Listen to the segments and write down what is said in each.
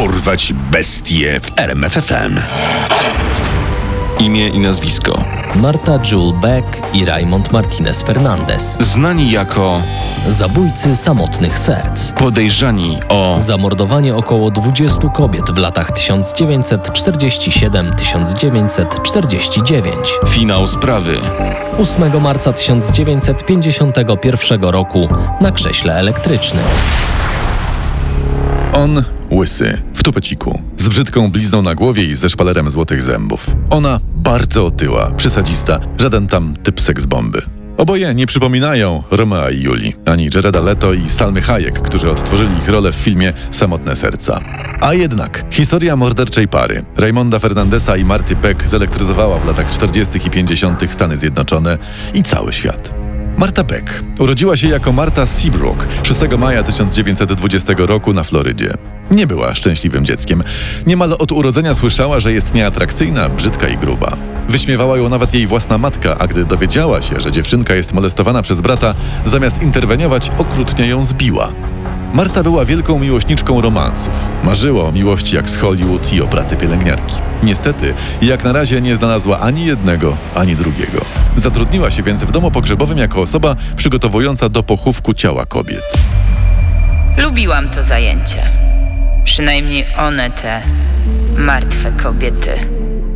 Dorwać bestie w RMFFM. Imię i nazwisko. Marta Jewel Beck i Raymond Martinez Fernandez. Znani jako Zabójcy samotnych serc. podejrzani o Zamordowanie około 20 kobiet w latach 1947-1949. finał sprawy. 8 marca 1951 roku na krześle elektrycznym. On łysy, w tupeciku, z brzydką blizną na głowie i ze szpalerem złotych zębów. Ona bardzo otyła, przesadzista, żaden tam typ seks bomby. Oboje nie przypominają Romea i Julii, ani Jareda Leto i Salmy Hayek, którzy odtworzyli ich rolę w filmie Samotne Serca. A jednak historia morderczej pary Raymonda Fernandesa i Marty Beck zelektryzowała w latach 40. i 50. Stany Zjednoczone i cały świat. Marta Beck urodziła się jako Marta Seabrook 6 maja 1920 roku na Florydzie. Nie była szczęśliwym dzieckiem. Niemal od urodzenia słyszała, że jest nieatrakcyjna, brzydka i gruba. Wyśmiewała ją nawet jej własna matka, a gdy dowiedziała się, że dziewczynka jest molestowana przez brata, zamiast interweniować, okrutnie ją zbiła. Marta była wielką miłośniczką romansów. Marzyła o miłości jak z Hollywood i o pracy pielęgniarki. Niestety, jak na razie nie znalazła ani jednego, ani drugiego. Zatrudniła się więc w domu pogrzebowym jako osoba przygotowująca do pochówku ciała kobiet. Lubiłam to zajęcie. Przynajmniej one, te martwe kobiety,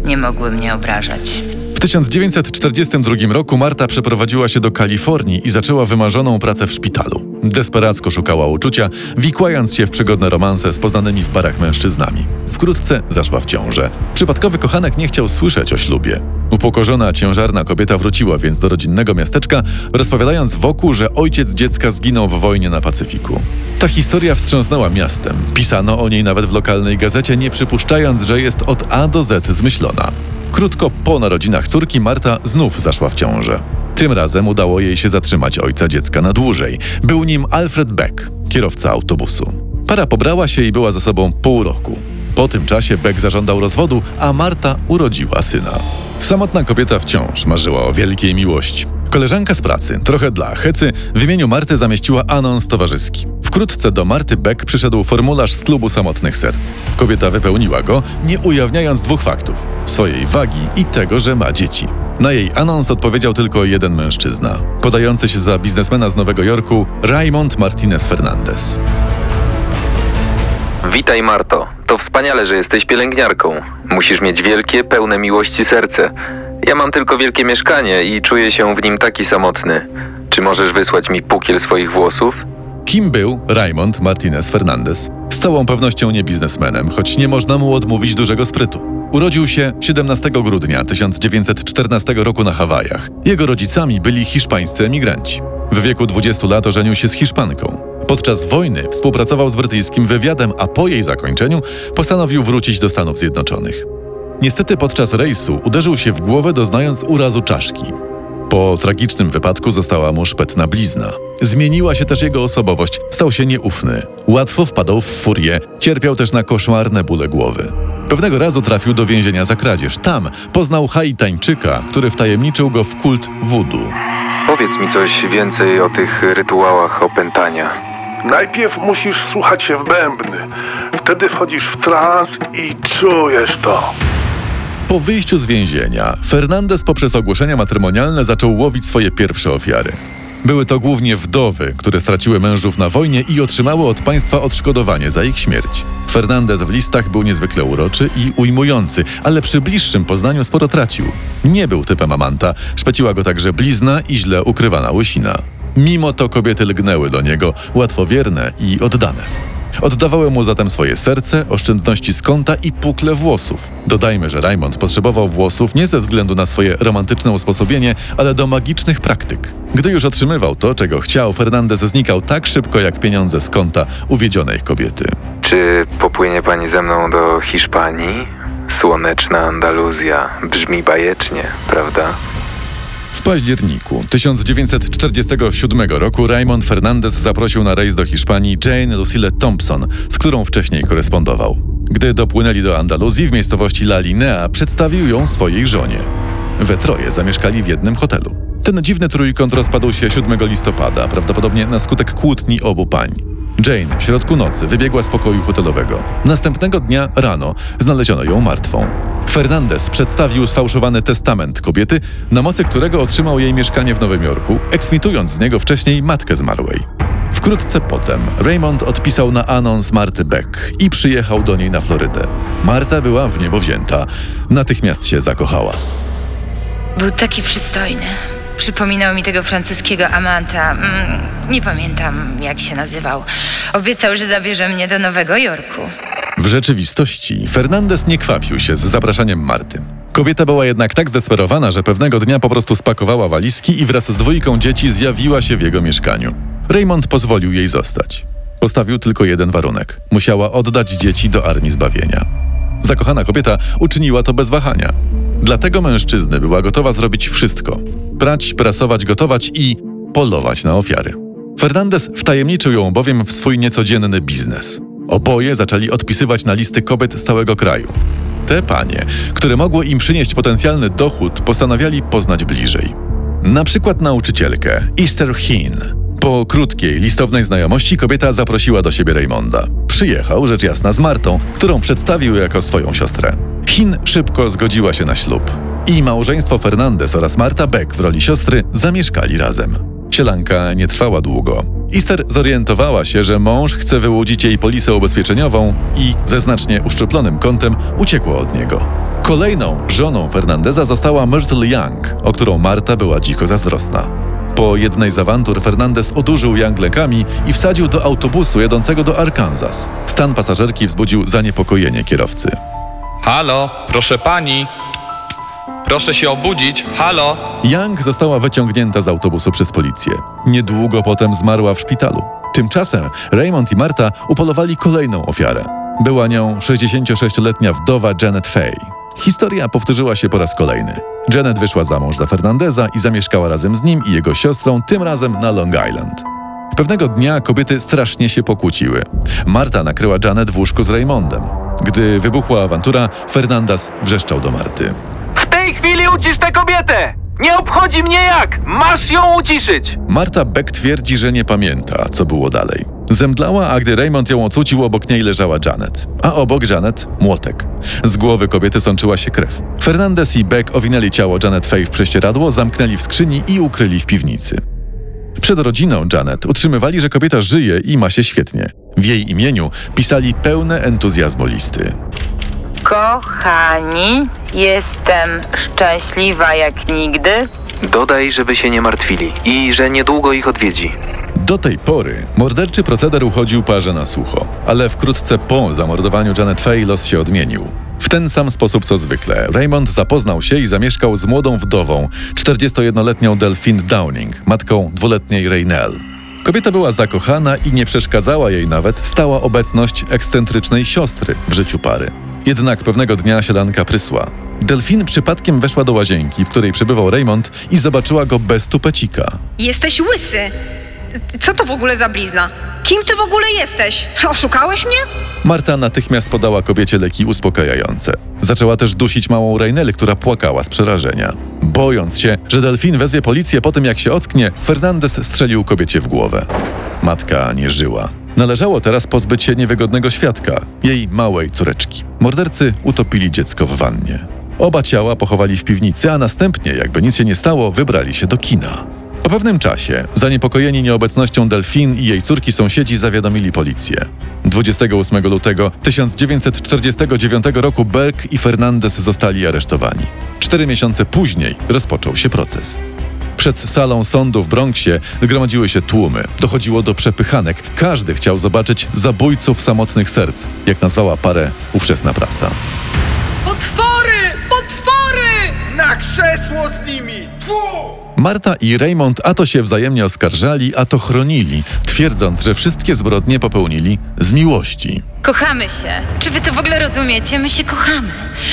nie mogły mnie obrażać. W 1942 roku Marta przeprowadziła się do Kalifornii i zaczęła wymarzoną pracę w szpitalu. Desperacko szukała uczucia, wikłając się w przygodne romanse z poznanymi w barach mężczyznami. Wkrótce zaszła w ciążę. Przypadkowy kochanek nie chciał słyszeć o ślubie. Upokorzona, ciężarna kobieta wróciła więc do rodzinnego miasteczka, rozpowiadając wokół, że ojciec dziecka zginął w wojnie na Pacyfiku. Ta historia wstrząsnęła miastem. Pisano o niej nawet w lokalnej gazecie, nie przypuszczając, że jest od A do Z zmyślona. Krótko po narodzinach córki Marta znów zaszła w ciążę. Tym razem udało jej się zatrzymać ojca dziecka na dłużej. Był nim Alfred Beck, kierowca autobusu. Para pobrała się i była ze sobą pół roku. Po tym czasie Beck zażądał rozwodu, a Marta urodziła syna. Samotna kobieta wciąż marzyła o wielkiej miłości. Koleżanka z pracy, trochę dla hecy, w imieniu Marty zamieściła anons towarzyski. Wkrótce do Marty Beck przyszedł formularz z klubu samotnych serc. Kobieta wypełniła go, nie ujawniając dwóch faktów: swojej wagi i tego, że ma dzieci. Na jej anons odpowiedział tylko jeden mężczyzna, podający się za biznesmena z Nowego Jorku, Raymond Martinez Fernandez. Witaj, Marto. To wspaniale, że jesteś pielęgniarką. Musisz mieć wielkie, pełne miłości serce. Ja mam tylko wielkie mieszkanie i czuję się w nim taki samotny. Czy możesz wysłać mi pukiel swoich włosów? Kim był Raymond Martinez Fernandez? Z całą pewnością nie biznesmenem, choć nie można mu odmówić dużego sprytu. Urodził się 17 grudnia 1914 roku na Hawajach. Jego rodzicami byli hiszpańscy emigranci. W wieku 20 lat ożenił się z Hiszpanką. Podczas wojny współpracował z brytyjskim wywiadem, a po jej zakończeniu postanowił wrócić do Stanów Zjednoczonych. Niestety podczas rejsu uderzył się w głowę, doznając urazu czaszki. Po tragicznym wypadku została mu szpetna blizna. Zmieniła się też jego osobowość, stał się nieufny. Łatwo wpadał w furię, cierpiał też na koszmarne bóle głowy. Pewnego razu trafił do więzienia za kradzież. Tam poznał Haitańczyka, który wtajemniczył go w kult voodoo. Powiedz mi coś więcej o tych rytuałach opętania. Najpierw musisz słuchać się w bębny. Wtedy wchodzisz w trans i czujesz to. Po wyjściu z więzienia, Fernandez poprzez ogłoszenia matrymonialne zaczął łowić swoje pierwsze ofiary. Były to głównie wdowy, które straciły mężów na wojnie i otrzymały od państwa odszkodowanie za ich śmierć. Fernandez w listach był niezwykle uroczy i ujmujący, ale przy bliższym poznaniu sporo tracił. Nie był typem amanta, szpeciła go także blizna i źle ukrywana łysina. Mimo to kobiety lgnęły do niego, łatwowierne i oddane. Oddawały mu zatem swoje serce, oszczędności z konta i pukle włosów. Dodajmy, że Raymond potrzebował włosów nie ze względu na swoje romantyczne usposobienie, ale do magicznych praktyk. Gdy już otrzymywał to, czego chciał, Fernandez znikał tak szybko jak pieniądze z konta uwiedzionej kobiety. Czy popłynie pani ze mną do Hiszpanii? Słoneczna Andaluzja brzmi bajecznie, prawda? W październiku 1947 roku Raymond Fernandez zaprosił na rejs do Hiszpanii Jane Lucille Thompson, z którą wcześniej korespondował. Gdy dopłynęli do Andaluzji w miejscowości La Linea, przedstawił ją swojej żonie. We troje zamieszkali w jednym hotelu. Ten dziwny trójkąt rozpadł się 7 listopada, prawdopodobnie na skutek kłótni obu pań. Jane w środku nocy wybiegła z pokoju hotelowego. Następnego dnia rano znaleziono ją martwą. Fernandez przedstawił sfałszowany testament kobiety, na mocy którego otrzymał jej mieszkanie w Nowym Jorku, eksmitując z niego wcześniej matkę zmarłej. Wkrótce potem Raymond odpisał na anons Marty Beck i przyjechał do niej na Florydę. Marta była w niebo wzięta. Natychmiast się zakochała. Był taki przystojny. Przypominał mi tego francuskiego amanta. Mm, nie pamiętam, jak się nazywał. Obiecał, że zabierze mnie do Nowego Jorku. W rzeczywistości Fernandez nie kwapił się z zapraszaniem Marty. Kobieta była jednak tak zdesperowana, że pewnego dnia po prostu spakowała walizki i wraz z dwójką dzieci zjawiła się w jego mieszkaniu. Raymond pozwolił jej zostać. Postawił tylko jeden warunek. Musiała oddać dzieci do Armii Zbawienia. Zakochana kobieta uczyniła to bez wahania. Dla tego mężczyzny była gotowa zrobić wszystko: prać, prasować, gotować i polować na ofiary. Fernandez wtajemniczył ją bowiem w swój niecodzienny biznes. Oboje zaczęli odpisywać na listy kobiet z całego kraju. Te panie, które mogły im przynieść potencjalny dochód, postanawiali poznać bliżej. Na przykład nauczycielkę Easter Hinn. Po krótkiej, listownej znajomości kobieta zaprosiła do siebie Raymonda. Przyjechał, rzecz jasna, z Martą, którą przedstawił jako swoją siostrę. Hin szybko zgodziła się na ślub. I małżeństwo Fernandez oraz Marta Beck w roli siostry zamieszkali razem. Sielanka nie trwała długo. Easter zorientowała się, że mąż chce wyłudzić jej polisę ubezpieczeniową i ze znacznie uszczuplonym kątem uciekła od niego. Kolejną żoną Fernandeza została Myrtle Young, o którą Marta była dziko zazdrosna. Po jednej z awantur Fernandez odurzył Young lekami i wsadził do autobusu jadącego do Arkansas. Stan pasażerki wzbudził zaniepokojenie kierowcy. Halo, proszę pani. Proszę się obudzić. Halo. Young została wyciągnięta z autobusu przez policję. Niedługo potem zmarła w szpitalu. Tymczasem Raymond i Marta upolowali kolejną ofiarę. Była nią 66-letnia wdowa Janet Fay. Historia powtórzyła się po raz kolejny. Janet wyszła za mąż za Fernandeza i zamieszkała razem z nim i jego siostrą, tym razem na Long Island. Pewnego dnia kobiety strasznie się pokłóciły. Marta nakryła Janet w łóżku z Raymondem. Gdy wybuchła awantura, Fernandez wrzeszczał do Marty. Tej chwili ucisz tę kobietę! Nie obchodzi mnie jak! Masz ją uciszyć! Marta Beck twierdzi, że nie pamięta, co było dalej. Zemdlała, a gdy Raymond ją ocucił, obok niej leżała Janet. A obok Janet młotek. Z głowy kobiety sączyła się krew. Fernandez i Beck owinęli ciało Janet Fay w prześcieradło, zamknęli w skrzyni i ukryli w piwnicy. Przed rodziną Janet utrzymywali, że kobieta żyje i ma się świetnie. W jej imieniu pisali pełne entuzjazmu listy. Kochani, jestem szczęśliwa jak nigdy. Dodaj, żeby się nie martwili i że niedługo ich odwiedzi. Do tej pory morderczy proceder uchodził parze na sucho, ale wkrótce po zamordowaniu Janet Fay los się odmienił. W ten sam sposób co zwykle Raymond zapoznał się i zamieszkał z młodą wdową, 41-letnią Delphine Downing, matką dwuletniej Raynell. Kobieta była zakochana i nie przeszkadzała jej nawet stała obecność ekscentrycznej siostry w życiu pary. Jednak pewnego dnia sielanka prysła. Delphine przypadkiem weszła do łazienki, w której przebywał Raymond i zobaczyła go bez tupecika. Jesteś łysy. Co to w ogóle za blizna? Kim ty w ogóle jesteś? Oszukałeś mnie? Marta natychmiast podała kobiecie leki uspokajające. Zaczęła też dusić małą Rainel, która płakała z przerażenia. Bojąc się, że Delfin wezwie policję po tym, jak się ocknie, Fernandez strzelił kobiecie w głowę. Matka nie żyła. Należało teraz pozbyć się niewygodnego świadka, jej małej córeczki. Mordercy utopili dziecko w wannie. Oba ciała pochowali w piwnicy, a następnie, jakby nic się nie stało, wybrali się do kina. Po pewnym czasie, zaniepokojeni nieobecnością Delfin i jej córki sąsiedzi zawiadomili policję. 28 lutego 1949 roku Berg i Fernandez zostali aresztowani. Cztery miesiące później rozpoczął się proces. Przed salą sądu w Bronxie gromadziły się tłumy. Dochodziło do przepychanek. Każdy chciał zobaczyć zabójców samotnych serc, jak nazwała parę ówczesna prasa. Potwory! Potwory! Na krzesło z nimi! Marta i Raymond a to się wzajemnie oskarżali, a to chronili, twierdząc, że wszystkie zbrodnie popełnili z miłości. Kochamy się. Czy wy to w ogóle rozumiecie? My się kochamy.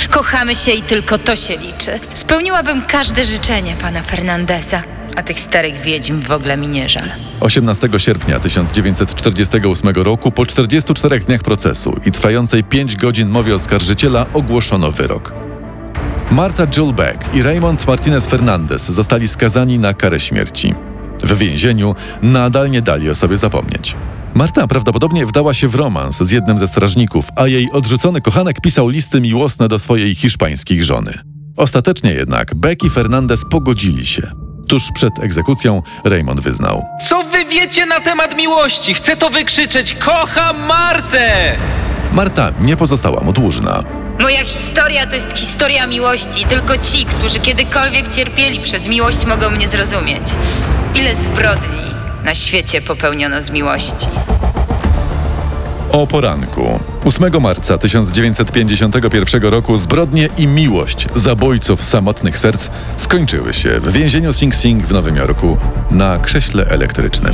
Kochamy się i tylko to się liczy. Spełniłabym każde życzenie pana Fernandeza. A tych starych wiedźm w ogóle mi nie żal. 18 sierpnia 1948 roku, po 44 dniach procesu i trwającej 5 godzin mowie oskarżyciela, ogłoszono wyrok. Marta Jewel Beck i Raymond Martinez Fernandez zostali skazani na karę śmierci. W więzieniu nadal nie dali o sobie zapomnieć. Marta prawdopodobnie wdała się w romans z jednym ze strażników, a jej odrzucony kochanek pisał listy miłosne do swojej hiszpańskiej żony. Ostatecznie jednak Beck i Fernandez pogodzili się. Tuż przed egzekucją Raymond wyznał. Co wy wiecie na temat miłości? Chcę to wykrzyczeć. Kocham Martę! Marta nie pozostała mu dłużna. Moja historia to jest historia miłości. Tylko ci, którzy kiedykolwiek cierpieli przez miłość, mogą mnie zrozumieć. Ile zbrodni na świecie popełniono z miłości. O poranku 8 marca 1951 roku zbrodnie i miłość zabójców samotnych serc skończyły się w więzieniu Sing Sing w Nowym Jorku na krześle elektrycznym.